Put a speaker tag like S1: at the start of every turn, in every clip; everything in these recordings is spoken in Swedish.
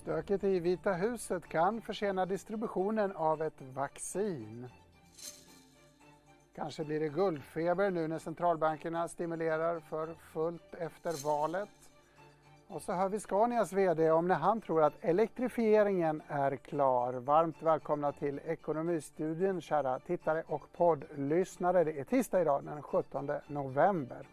S1: Stöket i Vita huset kan försena distributionen av ett vaccin. Kanske blir det guldfeber nu när centralbankerna stimulerar för fullt efter valet. Och så hör vi Scanias VD om när han tror att elektrifieringen är klar. Varmt välkomna till Ekonomistudien kära tittare och poddlyssnare. Det är tisdag idag den 17 november.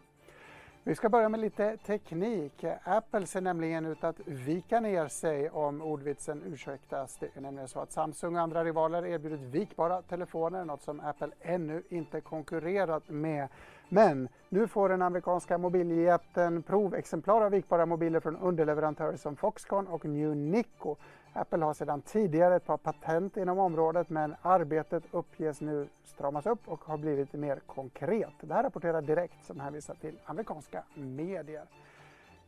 S1: Vi ska börja med lite teknik. Apple ser nämligen ut att vika ner sig om ordvitsen ursäktas. Det är nämligen så att Samsung och andra rivaler erbjudit vikbara telefoner, något som Apple ännu inte konkurrerat med. Men nu får den amerikanska mobiljätten provexemplar av vikbara mobiler från underleverantörer som Foxconn och New Nico. Apple har sedan tidigare ett par patent inom området men arbetet uppges nu stramas upp och har blivit mer konkret. Det här rapporterar Direkt som hänvisar till amerikanska medier.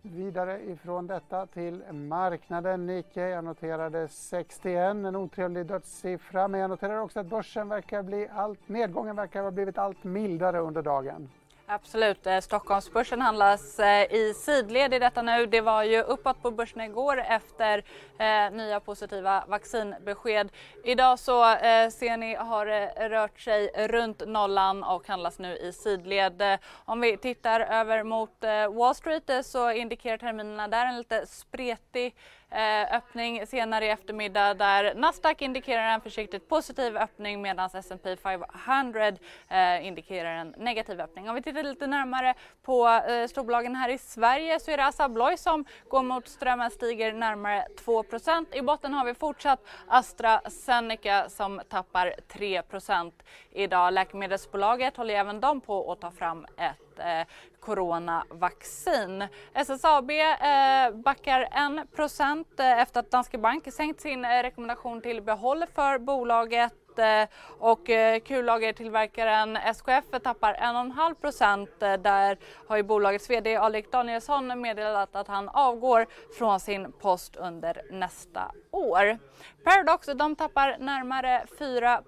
S1: Vidare ifrån detta till marknaden. Nike, jag noterade 61, en otrevlig dödssiffra men jag noterar också att börsen verkar bli allt, nedgången verkar ha blivit allt mildare under dagen.
S2: Absolut. Eh, Stockholmsbörsen handlas eh, i sidled i detta nu. Det var ju uppåt på börsen igår efter eh, nya positiva vaccinbesked. Idag så eh, ser ni har eh, rört sig runt nollan och handlas nu i sidled. Om vi tittar över mot eh, Wall Street så indikerar terminerna där en lite spretig Eh, öppning senare i eftermiddag där Nasdaq indikerar en försiktigt positiv öppning medan S&P 500 eh, indikerar en negativ öppning. Om vi tittar lite närmare på eh, storbolagen här i Sverige så är det Assa Abloy som går mot strömmen, stiger närmare 2% I botten har vi fortsatt AstraZeneca som tappar 3% idag. Läkemedelsbolaget håller även de på att ta fram ett eh, coronavaccin. SSAB eh, backar 1 procent eh, efter att Danske Bank sänkt sin eh, rekommendation till behåll för bolaget eh, och kullagertillverkaren SKF tappar 1,5 procent. Där har ju bolagets VD Alrik Danielsson meddelat att han avgår från sin post under nästa år. Paradox de tappar närmare 4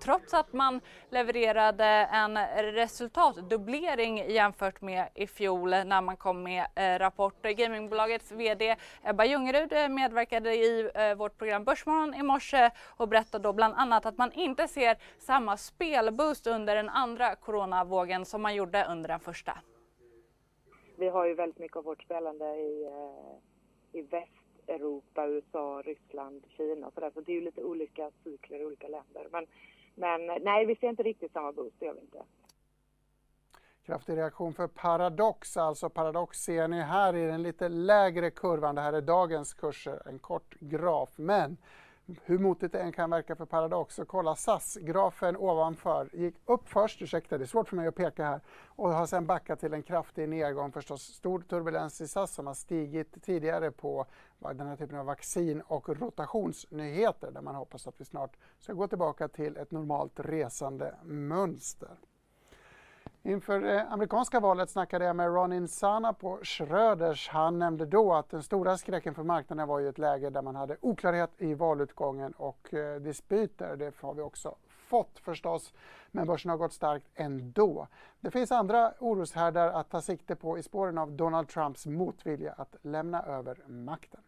S2: trots att man levererade en resultatdubblering jämfört med i fjol när man kom med eh, rapport. Gamingbolagets VD Ebba Ljungerud eh, medverkade i eh, vårt program Börsmorgon i morse och berättade då bland annat att man inte ser samma spelboost under den andra coronavågen som man gjorde under den första.
S3: Vi har ju väldigt mycket av vårt spelande i, eh, i Europa, USA, Ryssland, Kina och sådär. Så det är ju lite olika cykler i olika länder. Men, men nej, vi ser inte riktigt samma boost, det gör vi inte.
S1: Kraftig reaktion för Paradox, alltså Paradox ser ni här i den lite lägre kurvan. Det här är dagens kurser, en kort graf. Men hur motigt det än kan verka för Paradox, så kolla SAS-grafen ovanför gick upp först, ursäkta det är svårt för mig att peka här, och har sen backat till en kraftig nedgång förstås. Stor turbulens i SAS som har stigit tidigare på den här typen av vaccin och rotationsnyheter där man hoppas att vi snart ska gå tillbaka till ett normalt resande mönster. Inför det amerikanska valet snackade jag med Ronin Sana på Schröders. Han nämnde då att den stora skräcken för marknaden var ju ett läge där man hade oklarhet i valutgången och eh, dispyter. Det har vi också fått förstås, men börsen har gått starkt ändå. Det finns andra oroshärdar att ta sikte på i spåren av Donald Trumps motvilja att lämna över makten.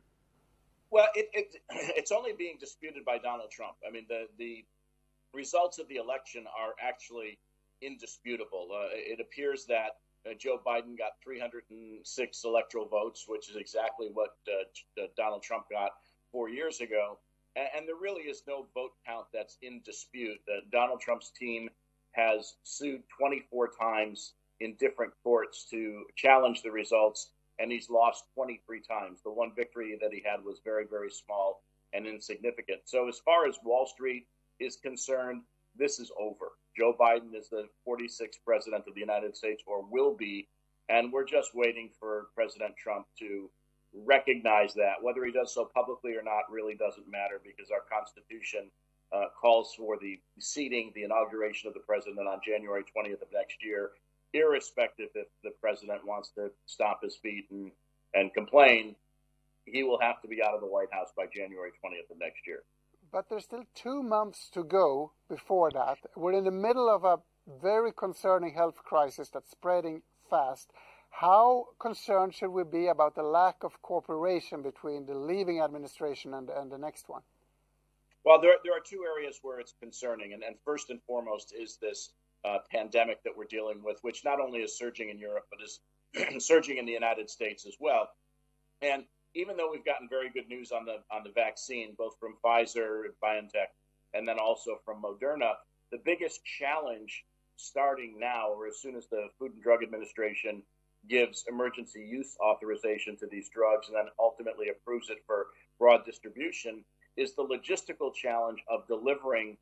S4: Well, it, it, it's only being disputed by Donald Trump. I mean, the, the results of the election are actually indisputable. Uh, it appears that uh, Joe Biden got 306 electoral votes, which is exactly what uh, uh, Donald Trump got four years ago. And, and, there really is no vote count that's in dispute. Donald Trump's team has sued 24 times in different courts to challenge the results, and he's lost 23 times. The one victory that he had was very, very small and insignificant. So, as far as Wall Street is concerned, this is over. Joe Biden is the 46th president of the United States, or will be, and we're just waiting for President Trump to recognize that. Whether he does so publicly or not really doesn't matter because our Constitution uh, calls for the seating, the inauguration of the president on January 20th of next year, irrespective if the president wants to stomp his feet and, and complain. He will have to be out of the White House by January 20th of next year
S1: but there's still two months to go before that. We're in the middle of a very concerning health crisis that's spreading fast. How concerned should we be about the lack of cooperation between the leaving administration and, and the next one?
S4: Well, there, there are two areas where it's concerning. And, and first and foremost is this uh, pandemic that we're dealing with, which not only is surging in Europe, but is surging in the United States as well. And even though we've gotten very good news on the on the vaccine, both from Pfizer, and BioNTech, and then also from Moderna, the biggest challenge starting now, or as soon as the Food and Drug Administration gives emergency use authorization to these drugs and then ultimately approves it for broad distribution, is the logistical challenge of delivering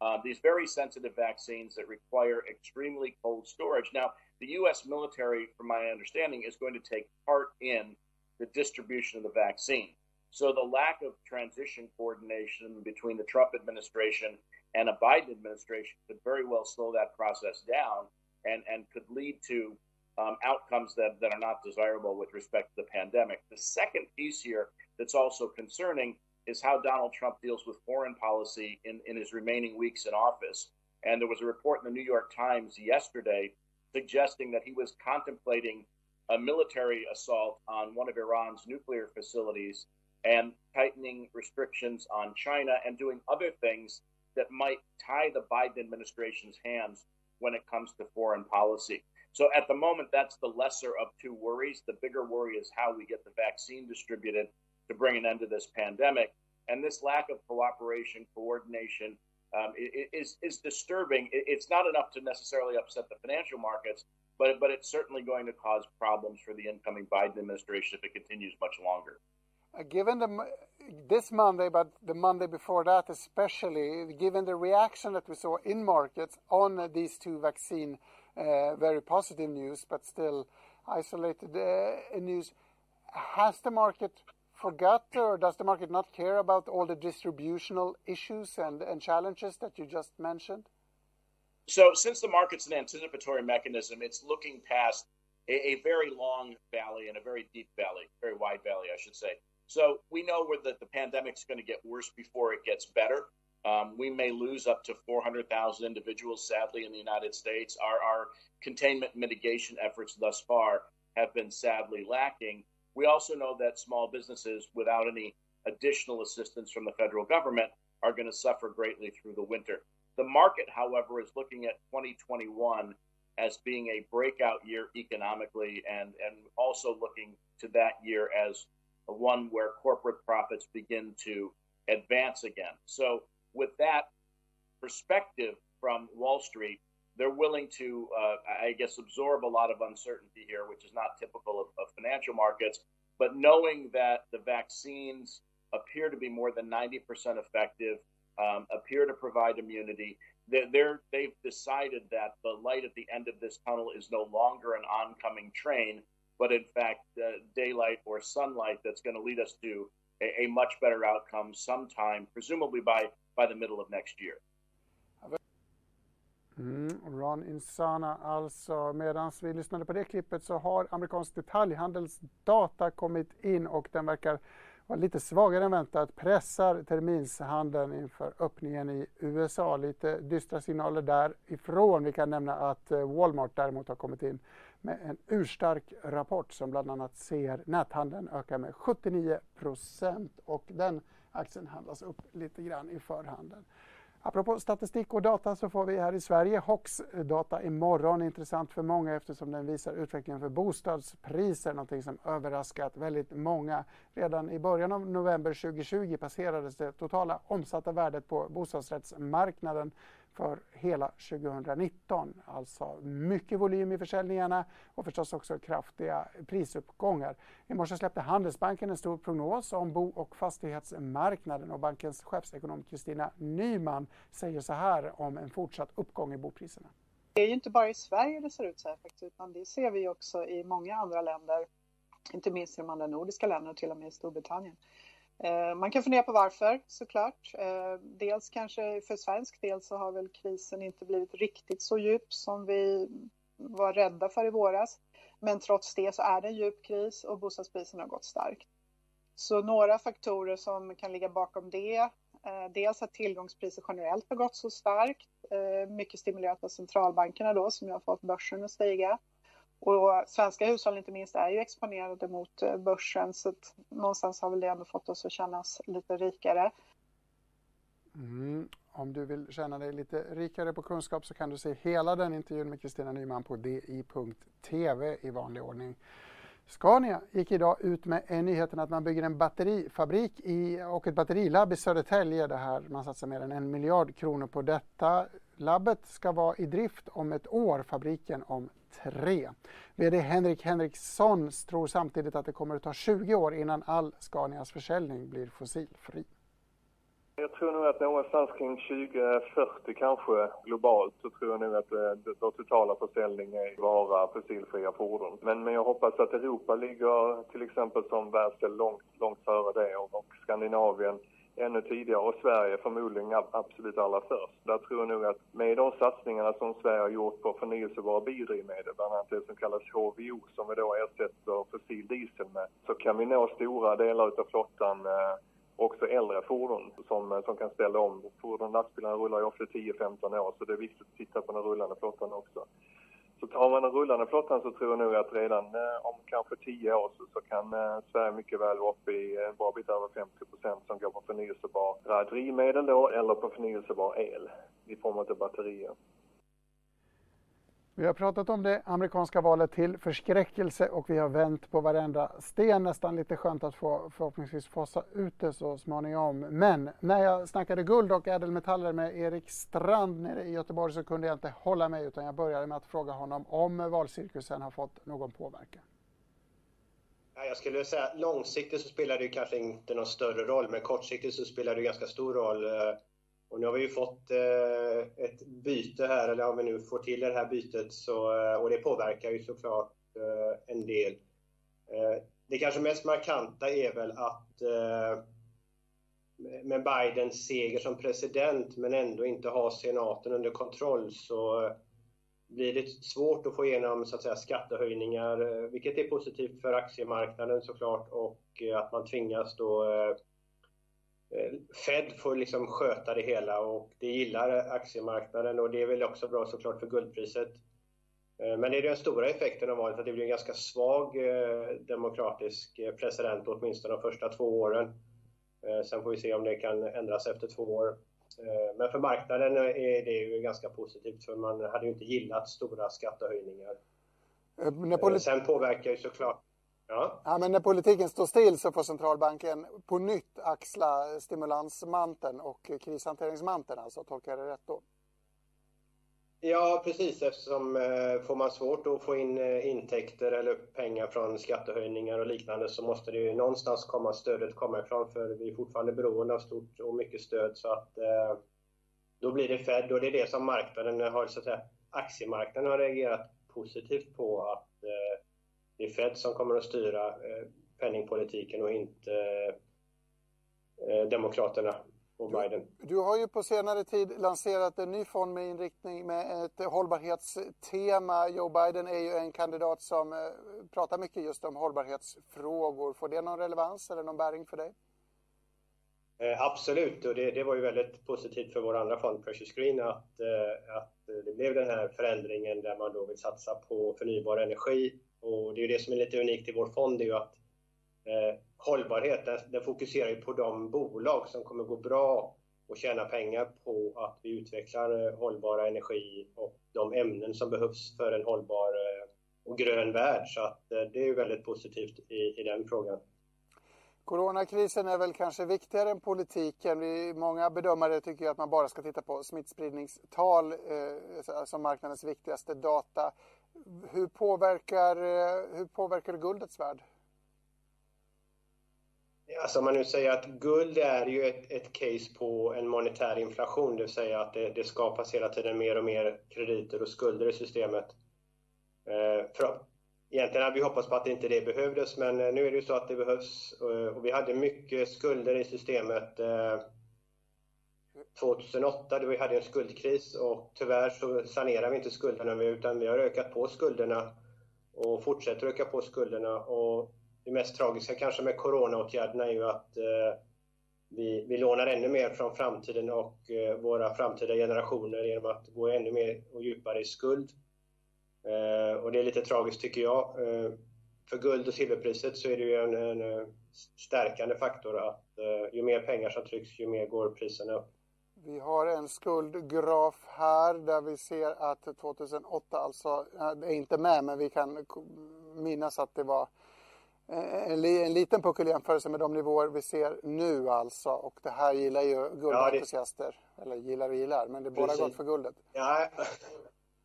S4: uh, these very sensitive vaccines that require extremely cold storage. Now, the U.S. military, from my understanding, is going to take part in the distribution of the vaccine. So the lack of transition coordination between the Trump administration and a Biden administration could very well slow that process down and, and could lead to um, outcomes that, that are not desirable with respect to the pandemic. The second piece here that's also concerning is how Donald Trump deals with foreign policy in, in his remaining weeks in office. And there was a report in the New York Times yesterday suggesting that he was contemplating a military assault on one of Iran's nuclear facilities and tightening restrictions on China and doing other things that might tie the Biden administration's hands when it comes to foreign policy. So at the moment, that's the lesser of two worries. The bigger worry is how we get the vaccine distributed to bring an end to this pandemic. And this lack of cooperation, coordination um, is, is disturbing. It's not enough to necessarily upset the financial markets, but, but it's certainly going to cause problems for the incoming Biden administration if it continues much longer.
S1: Uh, given the, this Monday, but the Monday before that especially, given the reaction that we saw in markets on these two vaccine, uh, very positive news, but still isolated uh, news, has the market forgot or does the market not care about all the distributional issues and, and challenges that you just mentioned?
S4: So, since the market's an anticipatory mechanism, it's looking past a, a, very long valley and a very deep valley, very wide valley, I should say. So, we know where the, the pandemic's going to get worse before it gets better. Um, we may lose up to 400,000 individuals, sadly, in the United States. Our, our containment mitigation efforts thus far have been sadly lacking. We also know that small businesses, without any additional assistance from the federal government, are going to suffer greatly through the winter. The market, however, is looking at 2021 as being a breakout year economically and, and also looking to that year as one where corporate profits begin to advance again. So, with that perspective from Wall Street, they're willing to, uh, I guess, absorb a lot of uncertainty here, which is not typical of, of, financial markets. But knowing that the vaccines appear to be more than 90% effective, um, appear to provide immunity, they're, they have decided that the light at the end of this tunnel is no longer an oncoming train, but in fact, uh, daylight or sunlight that's going to lead us to a, a much better outcome sometime, presumably by, by the middle of next year.
S1: Mm, Ron Insana alltså. Medan vi lyssnade på det klippet så har amerikansk detaljhandelsdata kommit in och den verkar var lite svagare än väntat. Pressar terminshandeln inför öppningen i USA. Lite dystra signaler därifrån. Vi kan nämna att eh, Walmart däremot har kommit in med en urstark rapport som bland annat ser näthandeln öka med 79 procent och den aktien handlas upp lite grann i förhandeln. Apropå statistik och data så får vi här i Sverige HOX eh, data imorgon. Intressant för många eftersom den visar utvecklingen för bostadspriser, någonting som överraskat väldigt många. Redan i början av november 2020 passerades det totala omsatta värdet på bostadsrättsmarknaden för hela 2019. Alltså mycket volym i försäljningarna och förstås också kraftiga prisuppgångar. I morse släppte Handelsbanken en stor prognos om bo och fastighetsmarknaden och bankens chefsekonom Kristina Nyman säger så här om en fortsatt uppgång i bopriserna.
S5: Det är ju inte bara i Sverige det ser ut så här faktiskt, utan det ser vi också i många andra länder, inte minst i de andra nordiska länderna och till och med i Storbritannien. Eh, man kan fundera på varför såklart. Eh, dels kanske för svensk del så har väl krisen inte blivit riktigt så djup som vi var rädda för i våras. Men trots det så är det en djup kris och bostadspriserna har gått starkt. Så några faktorer som kan ligga bakom det. Eh, dels att tillgångspriser generellt har gått så starkt. Mycket stimulerat av centralbankerna då som har fått börsen att stiga. Och svenska hushåll inte minst är ju exponerade mot eh, börsen så att någonstans har väl det ändå fått oss att känna oss lite rikare.
S1: Mm. Om du vill känna dig lite rikare på kunskap så kan du se hela den intervjun med Kristina Nyman på di.tv i vanlig ordning. Scania gick idag ut med nyheten att man bygger en batterifabrik i, och ett batterilabb i Södertälje. Det här, man satsar mer än en miljard kronor på detta. Labbet ska vara i drift om ett år, fabriken om tre. VD Henrik Henriksson tror samtidigt att det kommer att ta 20 år innan all Scanias försäljning blir fossilfri.
S6: Jag tror nog att någonstans kring 2040 kanske globalt så tror jag nog att vår totala försäljning är vara fossilfria fordon. Men, men jag hoppas att Europa ligger till exempel som världsdel långt, långt före det och, och Skandinavien ännu tidigare och Sverige förmodligen absolut allra först. Där tror jag nog att med de satsningarna som Sverige har gjort på förnyelsebara biodrivmedel, bland annat det som kallas HVO som vi då ersätter fossil diesel med, så kan vi nå stora delar av flottan eh, också äldre fordon som, eh, som kan ställa om. Fordon lastbilarna rullar ju ofta 10-15 år så det är viktigt att titta på den rullande flottan också. Så tar man den rullande flottan så tror jag nog att redan eh, om kanske 10 år så, så kan eh, Sverige mycket väl vara uppe i eh, en bra bit över 50% som går på förnyelsebara eh, drivmedel då eller på förnyelsebar el i form av batterier.
S1: Vi har pratat om det amerikanska valet till förskräckelse och vi har vänt på varenda sten. Nästan lite skönt att få förhoppningsvis fasa ut det så småningom. Men när jag snackade guld och ädelmetaller med Erik Strand nere i Göteborg så kunde jag inte hålla mig utan jag började med att fråga honom om valcirkusen har fått någon påverkan.
S7: Jag skulle säga långsiktigt så spelar det kanske inte någon större roll men kortsiktigt så spelar det ganska stor roll eh, och nu har vi ju fått eh, ett byte här, eller om vi nu får till det här bytet, så, eh, och det påverkar ju såklart eh, en del. Eh, det kanske mest markanta är väl att eh, med Bidens seger som president men ändå inte ha senaten under kontroll så eh, blir det svårt att få igenom så att säga, skattehöjningar, eh, vilket är positivt för aktiemarknaden såklart och att man tvingas då Fed får liksom sköta det hela och det gillar aktiemarknaden och det är väl också bra såklart för guldpriset. Eh, men det är den stora effekten av valet att det blir en ganska svag eh, demokratisk president åtminstone de första två åren. Sen får vi se om det kan ändras efter två år. Men för marknaden är det ju ganska positivt för man hade ju inte gillat stora skattehöjningar. Sen påverkar ju såklart
S1: Ja. ja. men när politiken står still så får centralbanken på nytt axla stimulansmanteln och krishanteringsmanteln, alltså tolkar jag det rätt då?
S7: Ja, precis eftersom eh, får man svårt att få in eh, intäkter eller pengar från skattehöjningar och liknande så måste det ju någonstans komma stödet komma ifrån för vi är fortfarande beroende av stort och mycket stöd så att eh, då blir det Fed och det är det som marknaden har, så att säga, aktiemarknaden har reagerat positivt på att eh, det är Fed som kommer att styra eh, penningpolitiken och inte eh, Demokraterna och Biden.
S1: Du har ju på senare tid lanserat en ny fond med inriktning med ett hållbarhetstema. Joe Biden är ju en kandidat som eh, pratar mycket just om hållbarhetsfrågor. Får det någon relevans eller någon bäring för dig?
S7: Eh, absolut, och det, det, var ju väldigt positivt för vår andra fond Precious Green att, eh, att det blev den här förändringen där man då vill satsa på förnybar energi och det är ju det som är lite unikt i vår fond, det är ju att eh, hållbarhet, den, den, fokuserar ju på de bolag som kommer gå bra och tjäna pengar på att vi utvecklar eh, hållbara energi och de ämnen som behövs för en hållbar och grön värld. Så att, det är ju väldigt positivt i, i den frågan.
S1: Coronakrisen är väl kanske viktigare än politiken. Vi, många bedömare tycker att man bara ska titta på smittspridningstal eh, alltså som marknadens viktigaste data. Hur påverkar, eh, hur påverkar guldets värld?
S7: Alltså om man nu säger att guld är ju ett, ett case på en monetär inflation, det vill säga att det, det skapas hela tiden mer och mer krediter och skulder i systemet. Eh, för, egentligen hade vi hoppats på att inte det behövdes, men eh, nu är det ju så att det behövs. Eh, och vi hade mycket skulder i systemet 2008 då vi hade en skuldkris och tyvärr så sanerar vi inte skulderna utan vi har ökat på skulderna och fortsätter öka på skulderna. Och det mest tragiska kanske med coronaåtgärderna är ju att eh, vi, vi lånar ännu mer från framtiden och våra framtida generationer genom att gå ännu mer och djupare i skuld. Och det är lite tragiskt tycker jag. För guld och silverpriset så är det ju en, en stärkande faktor att ju mer pengar som trycks, ju mer går priserna upp.
S1: Vi har en skuldgraf här där vi ser att 2008 alltså, är inte med men vi kan minnas att det var en, en liten puckel i jämförelse med de nivåer vi ser nu alltså. Och det här gillar ju guldentusiaster. Ja, det... Eller gillar och gillar, men det bara gott för guldet.
S7: Ja,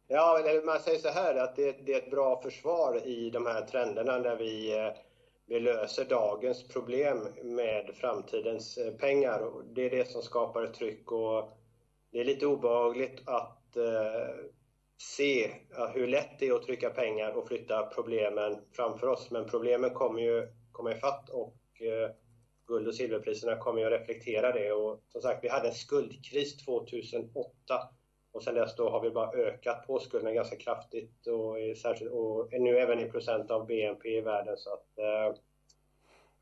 S7: ja man säger så här att det, det, är ett bra försvar i de här trenderna där vi, eh, vi löser dagens problem med framtidens eh, pengar. Och det är det som skapar ett tryck och det är lite obehagligt att eh, se hur lätt det är att trycka pengar och flytta problemen framför oss. Men problemen kommer ju komma ifatt och eh, guld och silverpriserna kommer ju att reflektera det. Och som sagt, vi hade en skuldkris 2008 och sen dess då har vi bara ökat påskulderna ganska kraftigt och, särskilt, och nu även i procent av BNP i världen. Så att, eh,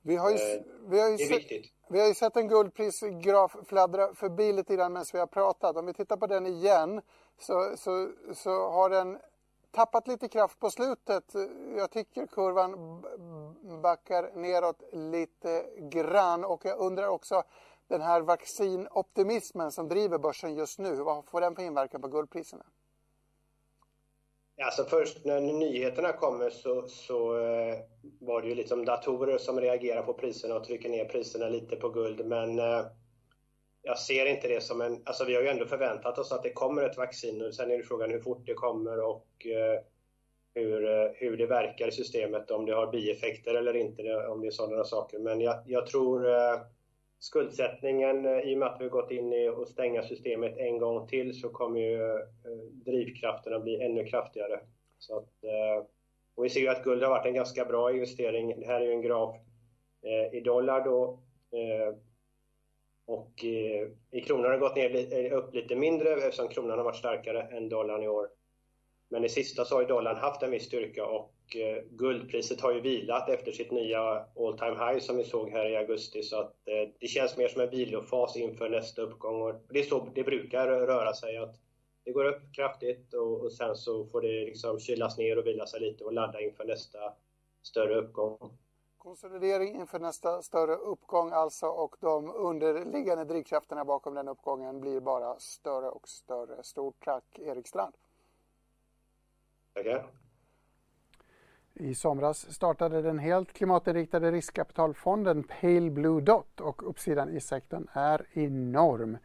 S1: vi har ju, eh, vi har ju
S7: det är
S1: sett,
S7: viktigt.
S1: Vi har ju sett en guldprisgraf fladdra förbi lite grann medan vi har pratat. Om vi tittar på den igen så, så, så har den tappat lite kraft på slutet. Jag tycker kurvan backar neråt lite grann och jag undrar också den här vaccinoptimismen som driver börsen just nu, vad får den för inverkan på guldpriserna?
S7: Alltså först när nyheterna kommer så, så eh, var det ju liksom datorer som reagerar på priserna och trycker ner priserna lite på guld. Men eh, jag ser inte det som en... Alltså vi har ju ändå förväntat oss att det kommer ett vaccin och sen är det frågan hur fort det kommer och eh, hur, hur det verkar i systemet, om det har bieffekter eller inte, om det är sådana saker. Men jag, jag tror skuldsättningen, eh, i och med att vi har gått in i och stänga systemet en gång till så kommer ju eh, drivkrafterna bli ännu kraftigare. Så att, eh, och vi ser ju att guld har varit en ganska bra investering. Det här är ju en graf i dollar då. Och i kronor har det gått ner, upp lite mindre eftersom kronan har varit starkare än dollarn i år. Men i sista så har ju dollarn haft en viss styrka och eh, guldpriset har ju vilat efter sitt nya all time high som vi såg här i augusti. Så att eh, det känns mer som en vilofas inför nästa uppgång. Och det är så det brukar röra sig. att Det går upp kraftigt och, och sen så får det liksom kylas ner och vila sig lite och ladda inför nästa större uppgång.
S1: Konsolidering inför nästa större uppgång alltså och de underliggande drivkrafterna bakom den uppgången blir bara större och större. Stort tack Erik Strand.
S7: Tackar.
S1: I somras startade den helt klimatinriktade riskkapitalfonden Pale Blue Dot och uppsidan i sektorn är enorm.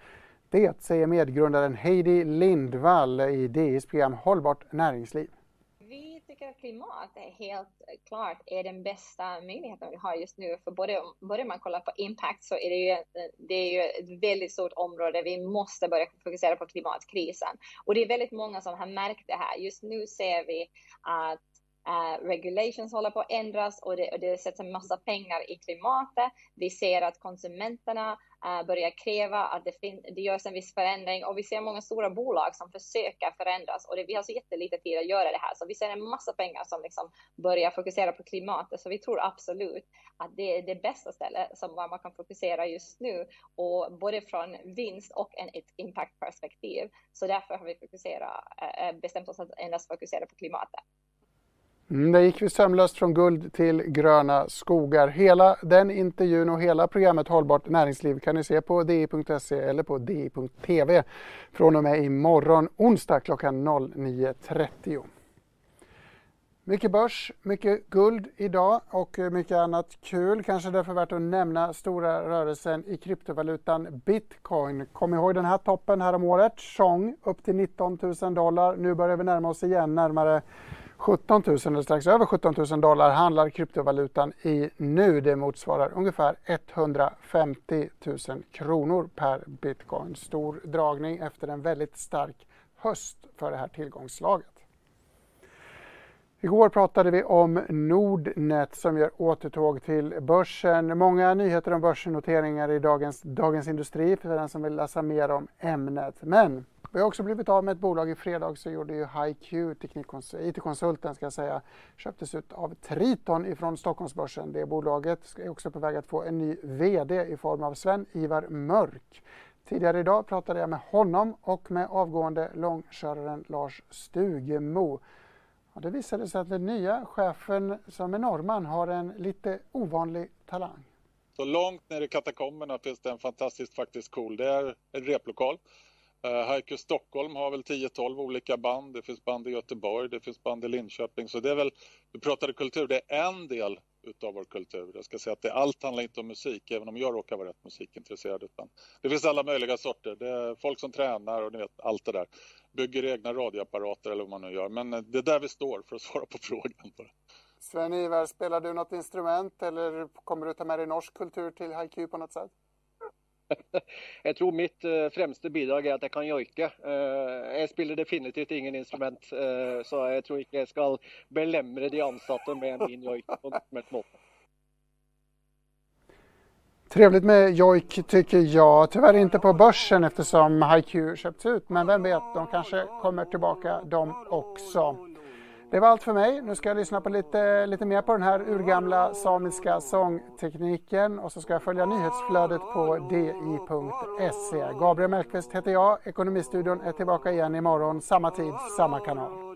S1: Det säger medgrundaren Heidi Lindvall i DIs program Hållbart näringsliv.
S8: Tycker att klimat är helt klart är den bästa möjligheten vi har just nu. För både, både man kollar på impact så är det, ju, det är ju ett väldigt stort område. Vi måste börja fokusera på klimatkrisen. Och det är väldigt många som har märkt det här. Just nu ser vi att Eh, regulations håller på att ändras och det, och det sätts en massa pengar i klimatet. Vi ser att konsumenterna uh, börjar kräva att det, det görs en viss förändring och vi ser många stora bolag som försöker förändras och det, vi har så jättelite tid att göra det här. Så vi ser en massa pengar som liksom börjar fokusera på klimatet. Så vi tror absolut att det är det bästa stället som man kan fokusera just nu och både från vinst och en, ett impactperspektiv. Så därför har vi fokuserat, uh, bestämt oss att endast fokusera på klimatet.
S1: Mm, där gick vi sömlöst från guld till gröna skogar. Hela den intervjun och hela programmet Hållbart näringsliv kan ni se på di.se eller på di.tv från och med imorgon onsdag klockan 09.30. Mycket börs, mycket guld idag och eh, mycket annat kul. Kanske därför värt att nämna stora rörelsen i kryptovalutan bitcoin. Kom ihåg den här toppen här om året, tjong, upp till 19 000 dollar. Nu börjar vi närma oss igen närmare 17 000 eller strax över 17 000 dollar handlar kryptovalutan i nu. Det motsvarar ungefär 150 000 kronor per bitcoin. Stor dragning efter en väldigt stark höst för det här tillgångsslaget. Igår pratade vi om Nordnet som gör återtåg till börsen. Många nyheter om börsnoteringar i dagens Dagens Industri för den som vill läsa mer om ämnet. Men vi har också blivit av med ett bolag i fredags så gjorde ju HiQ, IT-konsulten ska jag säga, köptes ut av Triton ifrån Stockholmsbörsen. Det bolaget är också på väg att få en ny VD i form av Sven-Ivar Mörk. Tidigare idag pratade jag med honom och med avgående långköraren Lars Stugemo. Och det visade sig att den nya chefen som är norrman har en lite ovanlig talang.
S9: Så långt ner i katakomberna finns det en fantastiskt faktiskt cool, det är en replokal. Uh, Stockholm har väl 10-12 olika band. Det finns band i Göteborg, det finns band i Linköping. Så det är väl, du pratade kultur, det är en del utav vår kultur. Jag ska säga att det, allt handlar inte om musik, även om jag råkar vara rätt musikintresserad. Utan det finns alla möjliga sorter. Det är folk som tränar och ni vet, allt det där. Bygger egna radioapparater eller vad man nu gör. Men eh, det är där vi står för att svara på frågan.
S1: Sven-Ivar, spelar du något instrument eller kommer du ta med dig norsk kultur till haiku på något sätt?
S10: Jag tror mitt uh, främsta bidrag är att jag kan joike. Uh, jag spelar definitivt ingen instrument, uh, så jag tror inte jag ska belämra de ansatta med min joik på något mått.
S1: Trevligt med jojk tycker jag. Tyvärr inte på börsen eftersom HiQ köpts ut, men vem vet, de kanske kommer tillbaka de också. Det var allt för mig. Nu ska jag lyssna på lite, lite mer på den här urgamla samiska sångtekniken och så ska jag följa nyhetsflödet på di.se. Gabriel Mellqvist heter jag. Ekonomistudion är tillbaka igen imorgon, samma tid, samma kanal.